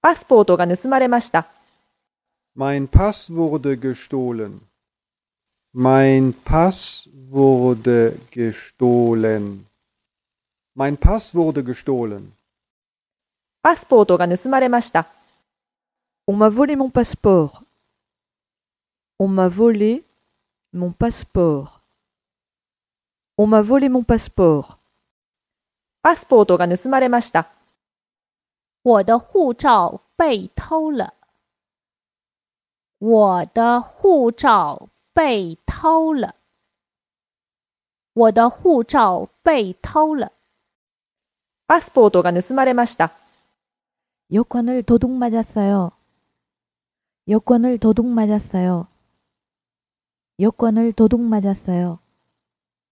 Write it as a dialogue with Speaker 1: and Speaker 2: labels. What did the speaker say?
Speaker 1: パスポートが盗まれました。
Speaker 2: Mein Pass wurde gestohlen. Mein Pass wurde gestohlen. Mein Pass wurde gestohlen.
Speaker 1: パスポートが盗まれました。
Speaker 3: On m'a volé mon passeport. On m'a volé mon passeport. On m'a volé mon passeport.
Speaker 1: パスポートが盗まれました。
Speaker 4: 我的护照被偷了。我的护照被偷了。我的护照被偷了。
Speaker 1: パスポートが盗まれました。
Speaker 3: 여권을 도둑 맞았어요. 여권을 도둑 맞았어요. 여권을 도둑 맞았어요.